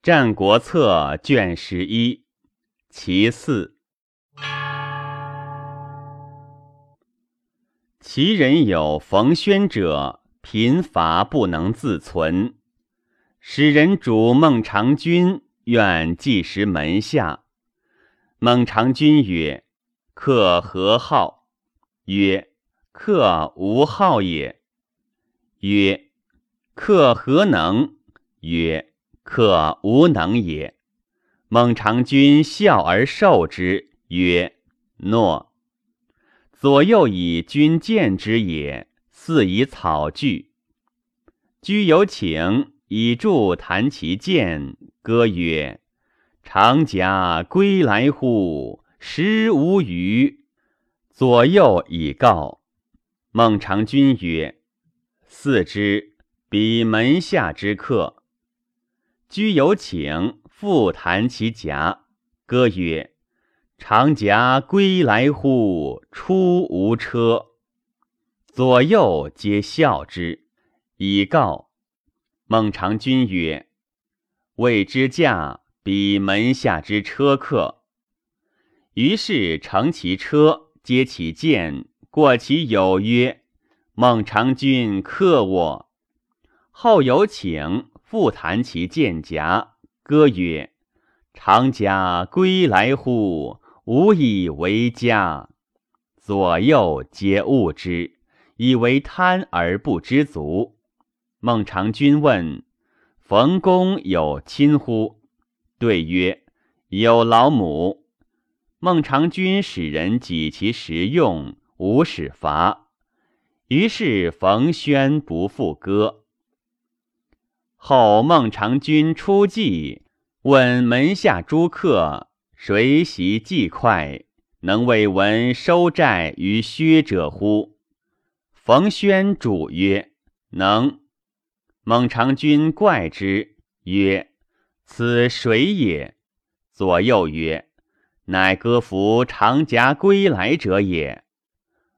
战国策》卷十一，其四。其人有冯轩者，贫乏不能自存。使人主孟尝君，愿寄食门下。孟尝君曰：“客何好？”曰：“客无好也。”曰：“客何能？”曰：“客无能也。”孟尝君笑而受之，曰：“诺。”左右以君见之也，似以草具。居有请，以助弹其剑，歌曰：“长甲归来乎？时无鱼。”左右以告。孟尝君曰：“似之，彼门下之客。”居有请，复弹其甲，歌曰。长甲归来乎？出无车。左右皆笑之，以告孟尝君曰：“谓之驾，比门下之车客。”于是乘其车，接其剑，过其友曰：“孟尝君克我。”后有请，复弹其剑甲，歌曰：“长甲归来乎？”无以为家，左右皆恶之，以为贪而不知足。孟尝君问：“冯公有亲乎？”对曰：“有老母。”孟尝君使人给其食用，无使伐。于是冯轩不复歌。后孟尝君出祭，问门下诸客。谁习计快，能为文收债于薛者乎？冯轩主曰：“能。”孟尝君怪之曰：“此谁也？”左右曰：“乃歌服长夹归来者也。”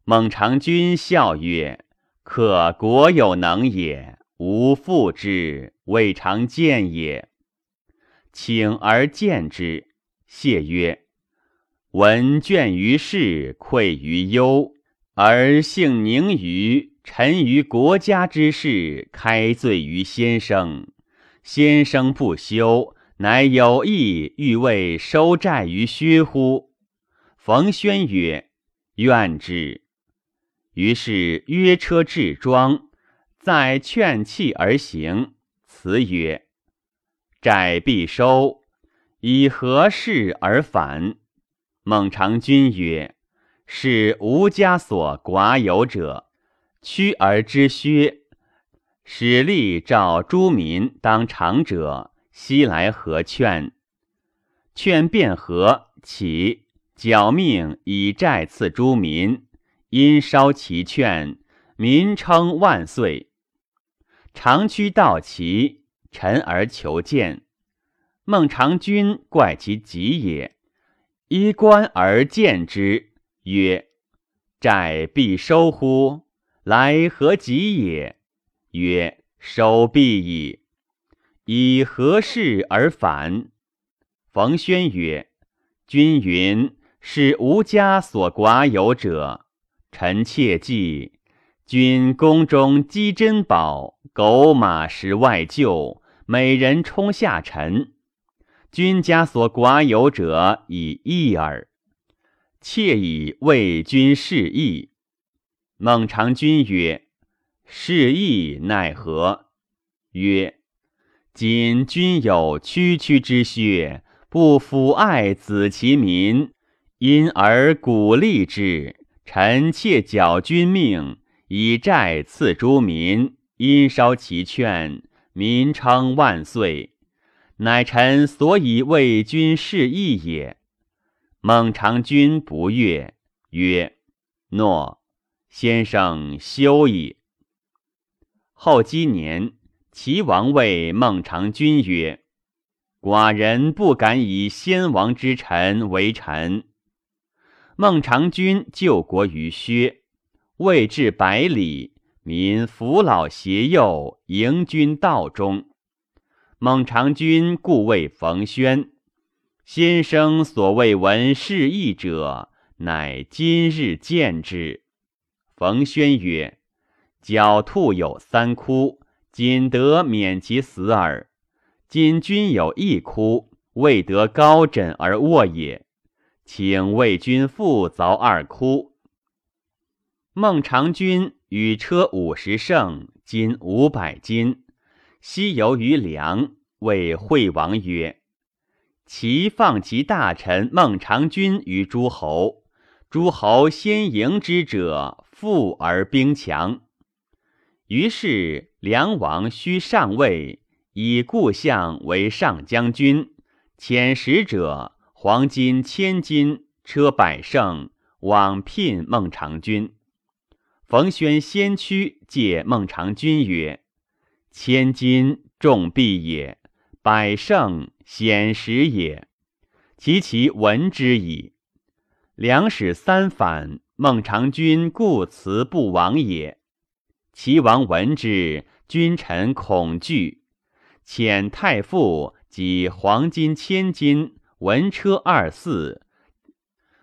孟尝君笑曰：“可国有能也，吾复之，未尝见也。请而见之。”谢曰：“闻倦于事，愧于忧，而性凝于沉于国家之事，开罪于先生。先生不修，乃有意欲为收债于薛乎？”冯轩曰：“愿之。”于是约车置庄，再劝弃而行。辞曰：“债必收。”以何事而反？孟尝君曰：“是吾家所寡有者，屈而知薛。使吏召诸民当长者，悉来合劝。劝便合，起矫命以债赐诸民，因烧其劝，民称万岁。长驱到齐，臣而求见。”孟尝君怪其疾也，衣冠而见之，曰：“债必收乎？来何急也？”曰：“收必矣。”以何事而反？冯轩曰：“君云是吾家所寡有者，臣切记。君宫中积珍宝，狗马食外厩，美人充下臣。”君家所寡有者以义耳，妾以为君示义。孟尝君曰：“示义奈何？”曰：“今君有区区之薛，不抚爱子其民，因而鼓励之。臣妾缴君命，以债赐诸民，因烧其劝，民称万岁。”乃臣所以为君示义也。孟尝君不悦，曰：“诺，先生休矣。”后积年，齐王谓孟尝君曰：“寡人不敢以先王之臣为臣。”孟尝君救国于薛，未至百里，民扶老携幼，迎君道中。孟尝君故谓冯轩：“先生所谓闻是义者，乃今日见之。”冯轩曰：“狡兔有三窟，仅得免其死耳。今君有一窟，未得高枕而卧也。请为君复凿二窟。”孟尝君与车五十乘，金五百斤。西游于梁，谓惠王曰：“其放其大臣孟尝君于诸侯，诸侯先迎之者，富而兵强。于是梁王须上位，以故相为上将军，遣使者黄金千金，车百乘，往聘孟尝君。冯轩先驱借孟尝君曰。”千金重币也，百乘显实也。其其闻之矣。两使三反，孟尝君故辞不往也。齐王闻之，君臣恐惧，遣太傅及黄金千金，文车二驷，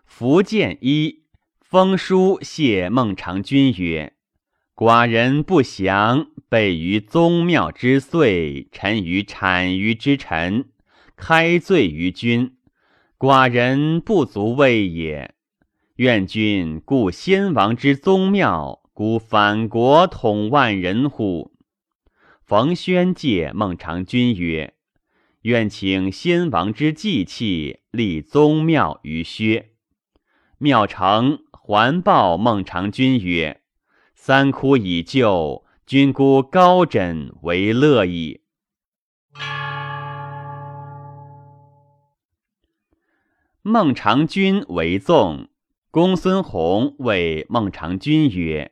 福剑一，封书谢孟尝君曰：“寡人不祥。”备于宗庙之岁，臣于产于之臣，开罪于君，寡人不足畏也。愿君顾先王之宗庙，孤反国统万人乎？冯轩借孟尝君曰：“愿请先王之祭器，立宗庙于薛。”庙成，还报孟尝君曰：“三窟已就。”君孤高枕为乐矣。孟尝君为纵，公孙弘谓孟尝君曰：“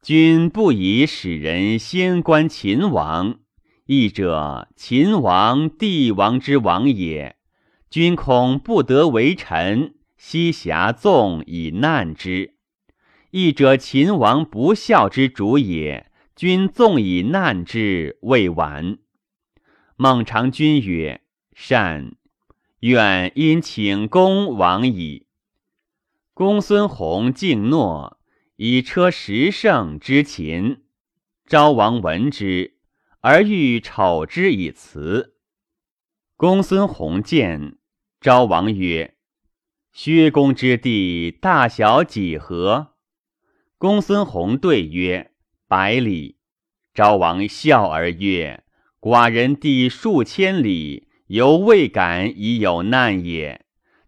君不以使人先观秦王，义者秦王帝王之王也。君恐不得为臣，西侠纵以难之。义者秦王不孝之主也。”君纵以难之，未晚。孟尝君曰：“善，愿因请公往矣。”公孙弘敬诺，以车十乘之秦。昭王闻之，而欲丑之以辞。公孙弘见，昭王曰：“薛公之地大小几何？”公孙弘对曰。百里，昭王笑而曰：“寡人地数千里，犹未敢以有难也。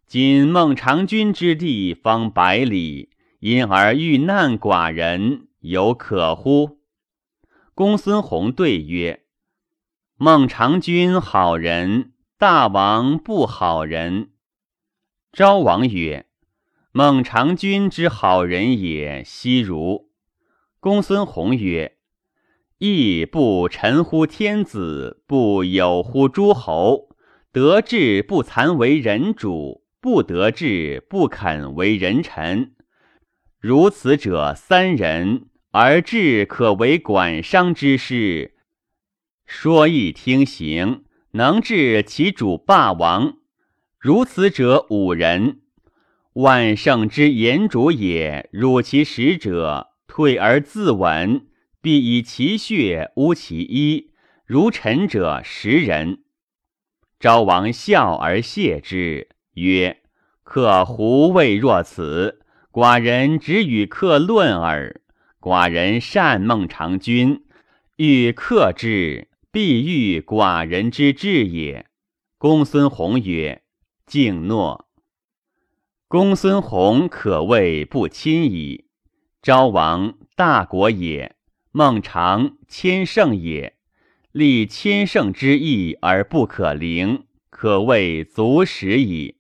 今孟尝君之地方百里，因而遇难寡人，有可乎？”公孙弘对曰：“孟尝君好人，大王不好人。”昭王曰：“孟尝君之好人也，悉如。”公孙弘曰：“义不臣乎天子，不有乎诸侯。得志不惭为人主，不得志不肯为人臣。如此者三人，而志可为管商之事，说义听行，能治其主霸王。如此者五人，万圣之言主也。辱其使者。”退而自刎，必以其血污其衣。如臣者十人。昭王笑而谢之，曰：“客胡谓若此？寡人只与客论耳。寡人善孟尝君，欲克之，必欲寡人之志也。”公孙弘曰：“敬诺。”公孙弘可谓不亲矣。昭王大国也，孟尝千乘也，立千乘之义而不可凌，可谓足食矣。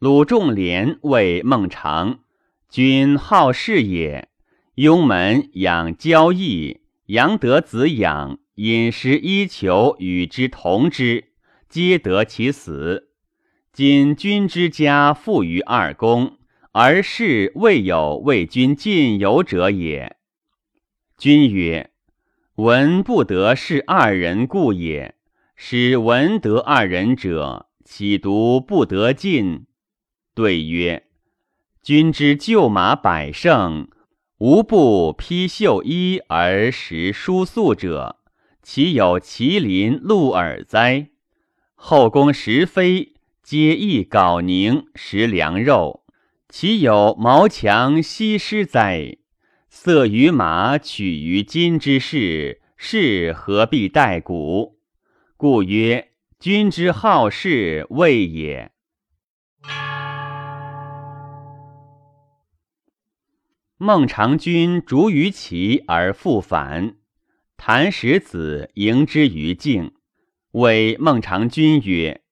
鲁仲连谓孟尝：“君好事也，雍门养交易，阳得子养，饮食衣裘与之同之，皆得其死。”今君之家富于二公，而士未有为君尽游者也。君曰：“闻不得是二人故也。使闻得二人者，岂独不得进？”对曰：“君之厩马百乘，无不披绣衣而食书宿者，岂有麒麟鹿耳哉？后宫食妃，皆易缟宁食良肉，岂有毛强西施哉？色于马，取于金之事，是何必待古？故曰：君之好事谓也。”孟尝君逐于齐而复返，谭石子迎之于境，谓孟尝君曰：“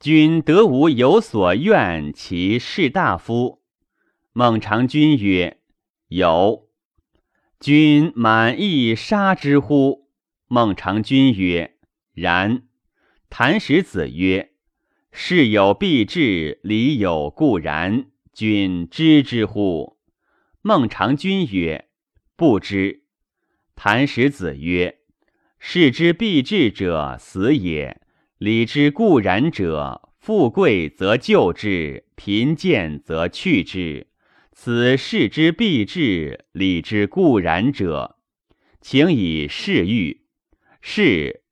君得无有所愿其士大夫？”孟尝君曰：“有。”君满意杀之乎？孟尝君曰：“然。”谭石子曰：“事有必至，理有固然，君知之乎？”孟尝君曰：“不知。”谭石子曰：“事之必至者，死也；礼之固然者，富贵则救之，贫贱则去之。此事之必至，礼之固然者，请以事喻。是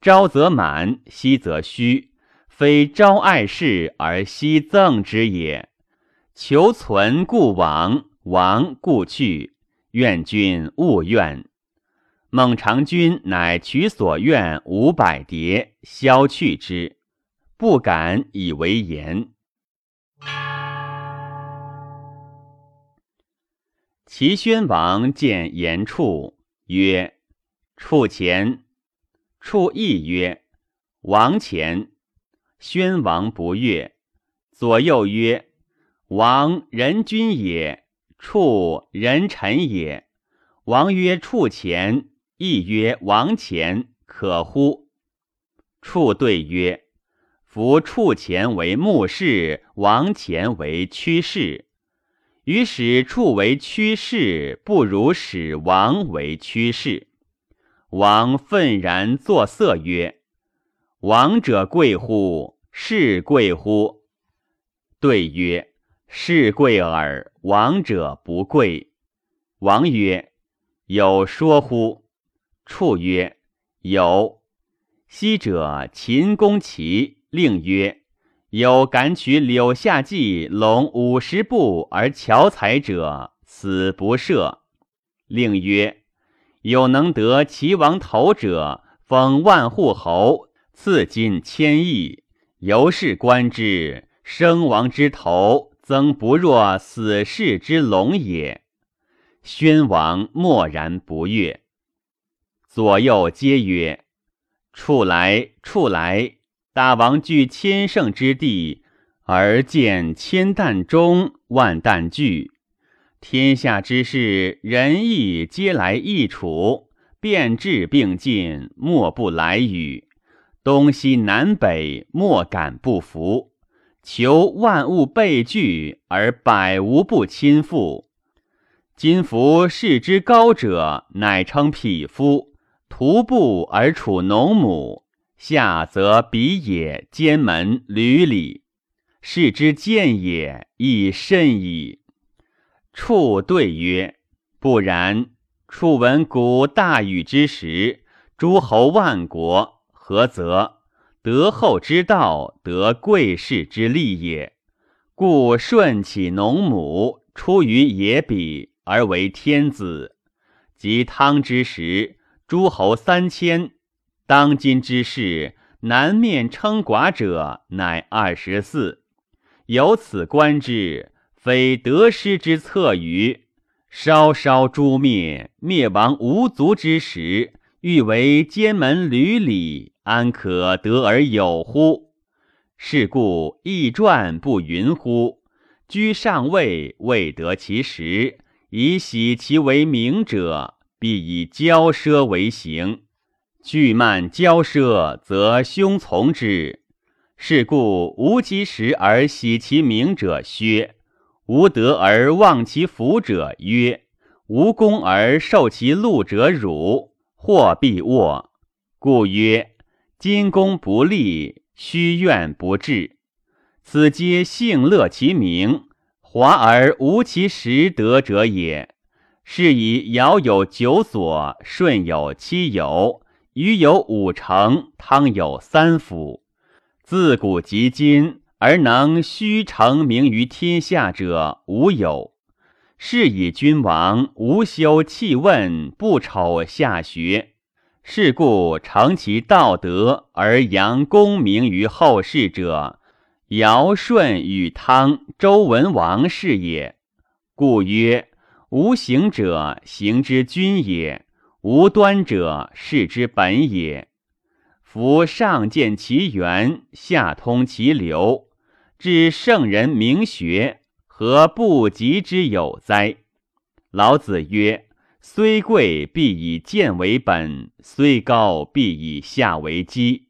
朝则满，夕则虚，非朝爱事而夕赠之也。求存故往。”亡故去，愿君勿怨。孟尝君乃取所愿五百牒，削去之，不敢以为言。齐宣王见言处，曰：“处前。”处亦曰：“王前。”宣王不悦，左右曰：“王人君也。”处人臣也，王曰：“处前。”亦曰：“王前，可乎？”处对曰：“夫处前为目视，王前为趋势。与使处为趋势，不如使王为趋势。”王愤然作色曰：“王者贵乎？是贵乎？”对曰：“是贵耳。”王者不贵。王曰：“有说乎？”处曰：“有。”昔者秦公齐令曰：“有敢取柳下计龙五十步而樵采者，死不赦。”令曰：“有能得齐王头者，封万户侯，赐金千亿。由是观之，生王之头。”曾不若死士之龙也。宣王默然不悦，左右皆曰：“处来，处来！大王据千乘之地，而见千担中，万担拒。天下之事，仁义皆来易处，变质并进，莫不来与。东西南北，莫敢不服。”求万物备具，而百无不亲附。今夫世之高者，乃称匹夫；徒步而处农亩，下则比也，兼门闾里。是之见也，亦甚矣。处对曰：“不然。处闻古大禹之时，诸侯万国，何则？”得厚之道，得贵士之利也。故顺起农亩，出于野比，而为天子。及汤之时，诸侯三千。当今之事，南面称寡者，乃二十四。由此观之，非得失之策于。稍稍诛灭，灭亡无足之时，欲为监门闾里。安可得而有乎？是故易传不云乎？居上位未得其时，以喜其为名者，必以骄奢为行。惧慢骄奢，则凶从之。是故无其时而喜其名者，削；无德而忘其福者，曰。无功而受其禄者辱，或必卧。故曰：今公不立，虚怨不至。此皆幸乐其名，华而无其实德者也。是以尧有九所，舜有七友，禹有五成，汤有三辅。自古及今，而能虚成名于天下者，无有。是以君王无休弃问，不丑下学。是故成其道德而扬功名于后世者，尧舜禹汤周文王是也。故曰：无形者，行之君也；无端者，事之本也。夫上见其源，下通其流，至圣人明学。何不及之有哉？老子曰：“虽贵，必以贱为本；虽高，必以下为基。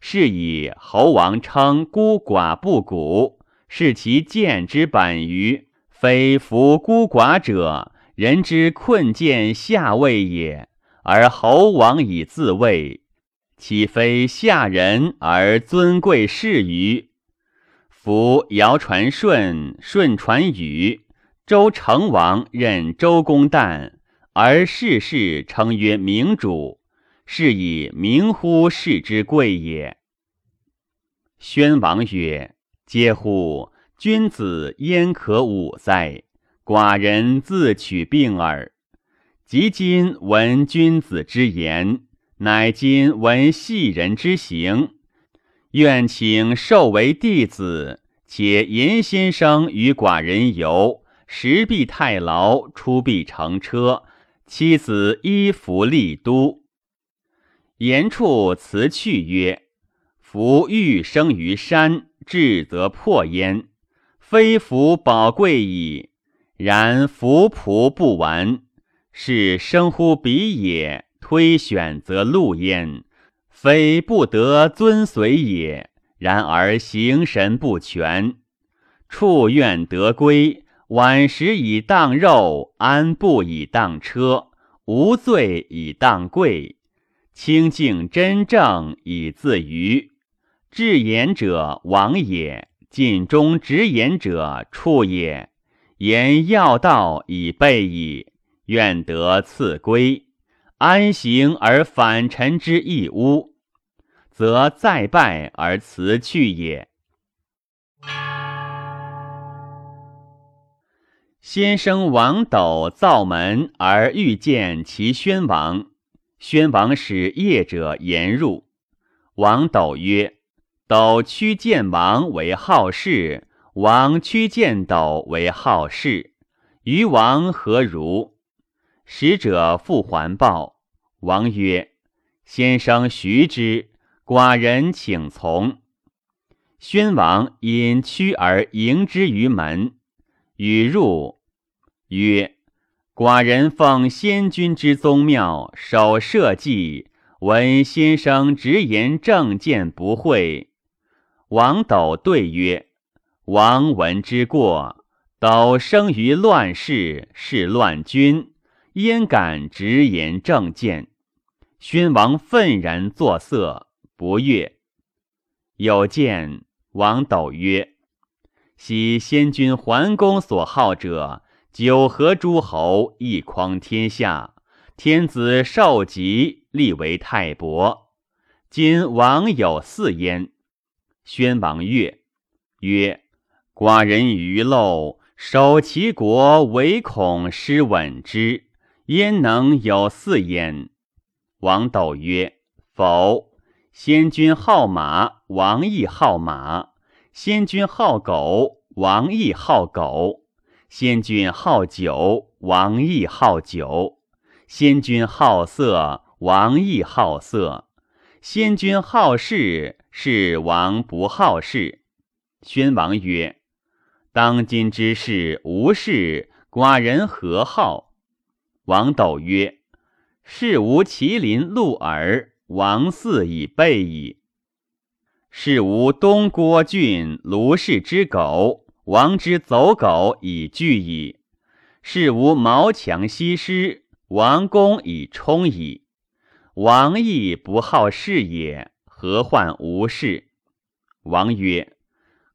是以侯王称孤寡不古，是其贱之本于非服孤寡者，人之困贱下位也。而侯王以自卫，岂非下人而尊贵士于？”夫尧传舜，舜传禹，周成王任周公旦，而世世称曰明主，是以明乎世之贵也。宣王曰：“嗟乎！君子焉可侮哉？寡人自取病耳。及今闻君子之言，乃今闻细人之行。”愿请授为弟子，且严先生与寡人游，食必太牢，出必乘车，妻子衣服丽都。言处辞去曰：“夫欲生于山，志则破焉。非福宝贵矣，然福仆不完，是生乎彼也。推选则路焉。”非不得尊随也，然而行神不全，处愿得归，晚食以当肉，安步以当车，无罪以当贵，清净真正以自娱。至言者王也，尽忠直言者处也。言要道以备矣，愿得赐归，安行而反臣之义污。则再拜而辞去也。先生王斗造门而欲见其宣王，宣王使业者言入。王斗曰：“斗屈见王为好事，王屈见斗为好事，于王何如？”使者复还报。王曰：“先生徐之。”寡人请从。宣王因屈而迎之于门，与入曰：“寡人奉先君之宗庙，守社稷，闻先生直言正见不讳。”王斗对曰：“王闻之过。斗生于乱世，是乱君，焉敢直言正见？”宣王愤然作色。不悦，有见王斗曰：“昔先君桓公所好者，九合诸侯，一匡天下，天子受疾，立为太伯。今王有四焉。”宣王悦，曰：“寡人愚陋，守其国，唯恐失稳之，焉能有四焉？”王斗曰：“否。”先君好马，王亦好马；先君好狗，王亦好狗；先君好酒，王亦好酒；先君好色，王亦好色；先君好事，是王不好事。宣王曰：“当今之事无事，寡人何好？”王斗曰：“事无麒麟鹿耳。”王嗣以备矣。是无东郭郡卢氏之狗，王之走狗以惧矣。是无毛强西施，王公以充矣。王亦不好事也，何患无事？王曰：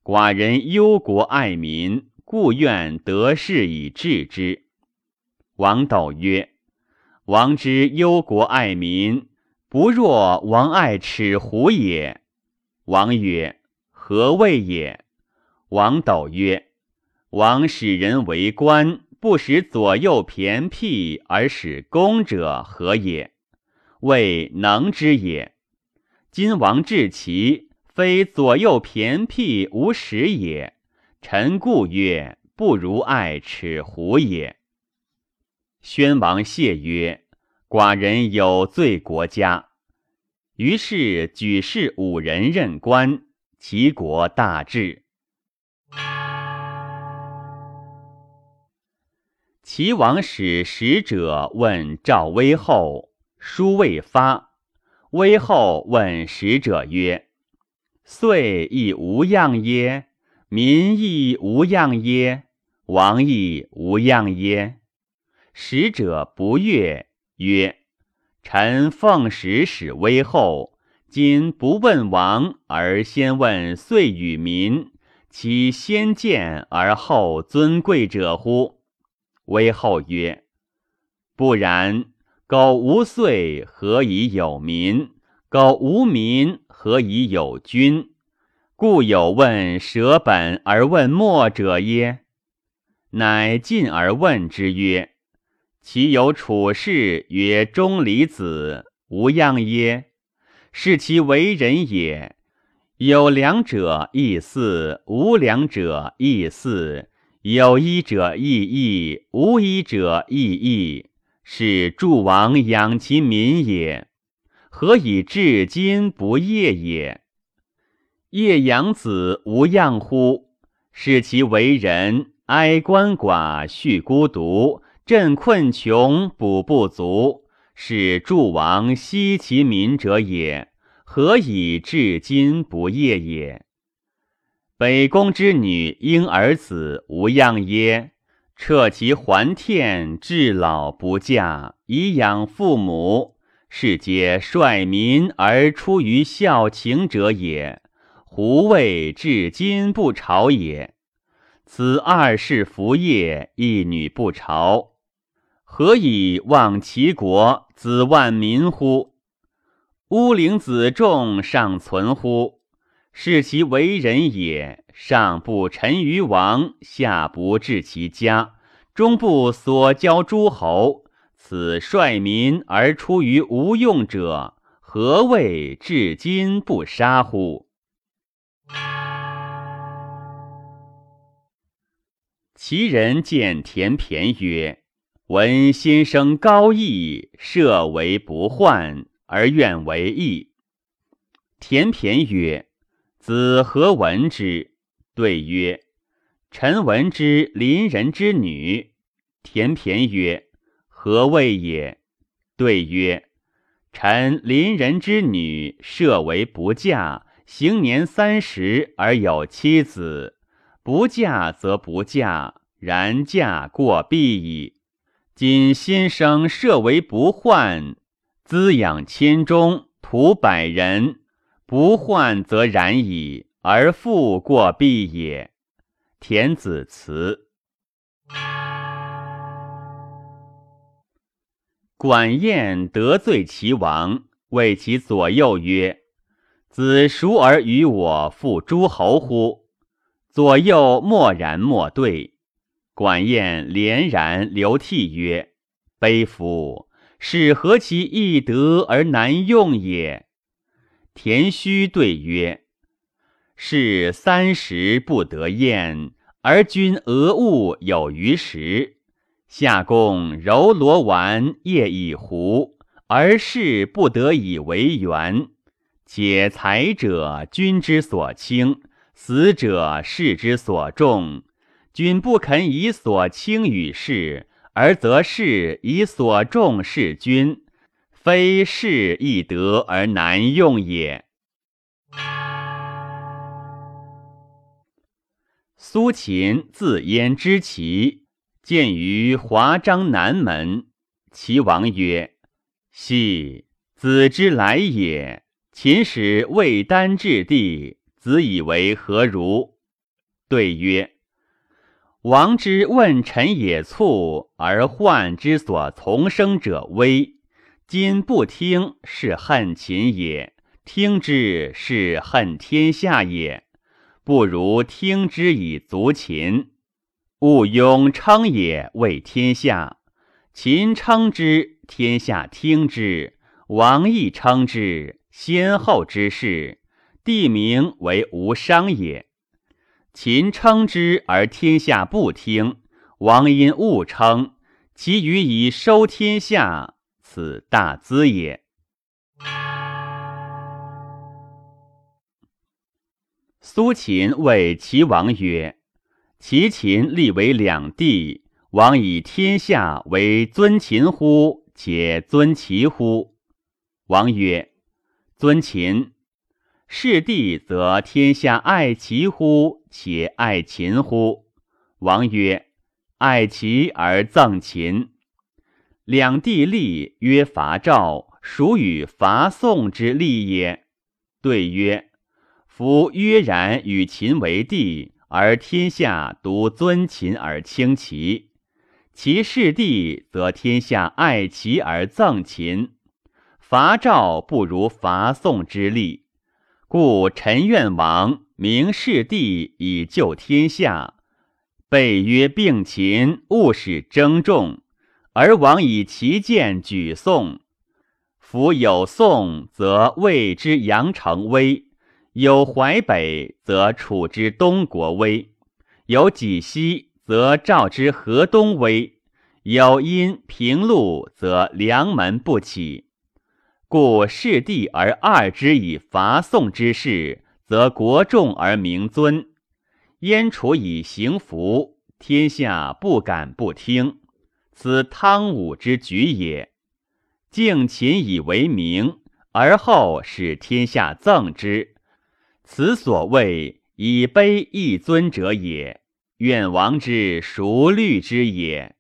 寡人忧国爱民，故愿得事以治之。王斗曰：王之忧国爱民，不若王爱齿狐也。王曰：何谓也？王斗曰：王使人为官，不使左右偏僻，而使公者何也？谓能之也。今王治其，非左右偏僻无实也。臣故曰：不如爱齿狐也。宣王谢曰：寡人有罪国家。于是举事五人任官，齐国大治。齐王使使者问赵威后，书未发。威后问使者曰：“岁亦无恙耶？民亦无恙耶？王亦无恙耶？”使者不悦，曰：“臣奉使使威后，今不问王，而先问岁与民，其先见而后尊贵者乎？”威后曰：“不然。苟无岁，何以有民？苟无民，何以有君？故有问舍本而问末者耶？乃进而问之曰：‘其有处事曰钟离子，无恙耶？是其为人也。有良者亦似，无良者亦似。’”有医者亦义，无医者亦义，是诸王养其民也。何以至今不业也？业养子无恙乎？是其为人哀鳏寡，恤孤独，振困穷，补不足，是诸王惜其民者也。何以至今不业也？北宫之女婴儿子无恙耶？彻其还天，至老不嫁，以养父母，是皆率民而出于孝情者也。胡谓至今不朝也？此二世服业，一女不朝，何以忘其国，子万民乎？乌陵子仲尚存乎？是其为人也，上不臣于王，下不治其家，中不所交诸侯。此率民而出于无用者，何谓至今不杀乎？其人见田骈曰：“闻先生高义，设为不患，而愿为义。”田骈曰。子何闻之？对曰：“臣闻之邻人之女。”田骈曰：“何谓也？”对曰：“臣邻人之女，设为不嫁，行年三十而有妻子；不嫁则不嫁，然嫁过必矣。今先生设为不患，滋养千钟，屠百人。”不患则然矣，而复过必也。田子辞。管晏得罪齐王，谓其左右曰：“子孰而与我负诸侯乎？”左右默然莫对。管晏连然流涕曰：“悲夫！是何其易得而难用也！”田须对曰：“是三十不得厌，而君俄物有余食。夏公柔罗丸，业以胡，而事不得以为圆。且财者君之所轻，死者士之所重。君不肯以所轻与士，而则士以所重事君。”非士易得而难用也。苏秦自燕之齐，见于华章南门。齐王曰：“系子之来也。秦使魏丹至地，子以为何如？”对曰：“王之问臣也促，而患之所从生者微。今不听，是恨秦也；听之，是恨天下也。不如听之以足秦。勿庸称也，为天下。”秦称之，天下听之；王亦称之，先后之事，地名为无伤也。秦称之而天下不听，王因误称，其余以收天下，此大资也。苏秦谓齐王曰：“齐秦立为两帝。”王以天下为尊秦乎？且尊齐乎？王曰：尊秦。是帝则天下爱齐乎？且爱秦乎？王曰：爱齐而赠秦。两帝立曰伐赵，孰与伐宋之立也？对曰：夫曰然与秦为帝，而天下独尊秦而轻齐。其事帝，则天下爱齐而赠秦；伐赵不如伐宋之利，故臣愿王明事帝以救天下。备曰并秦，勿使争众，而王以其剑举宋。夫有宋，则谓之阳城威；有淮北，则楚之东国威；有济西。则赵之河东威，有因平陆，则梁门不起。故视地而二之以伐宋之势，则国重而民尊。燕楚以行服，天下不敢不听。此汤武之举也。敬秦以为名，而后使天下赠之。此所谓以卑一尊者也。愿王之孰虑之也？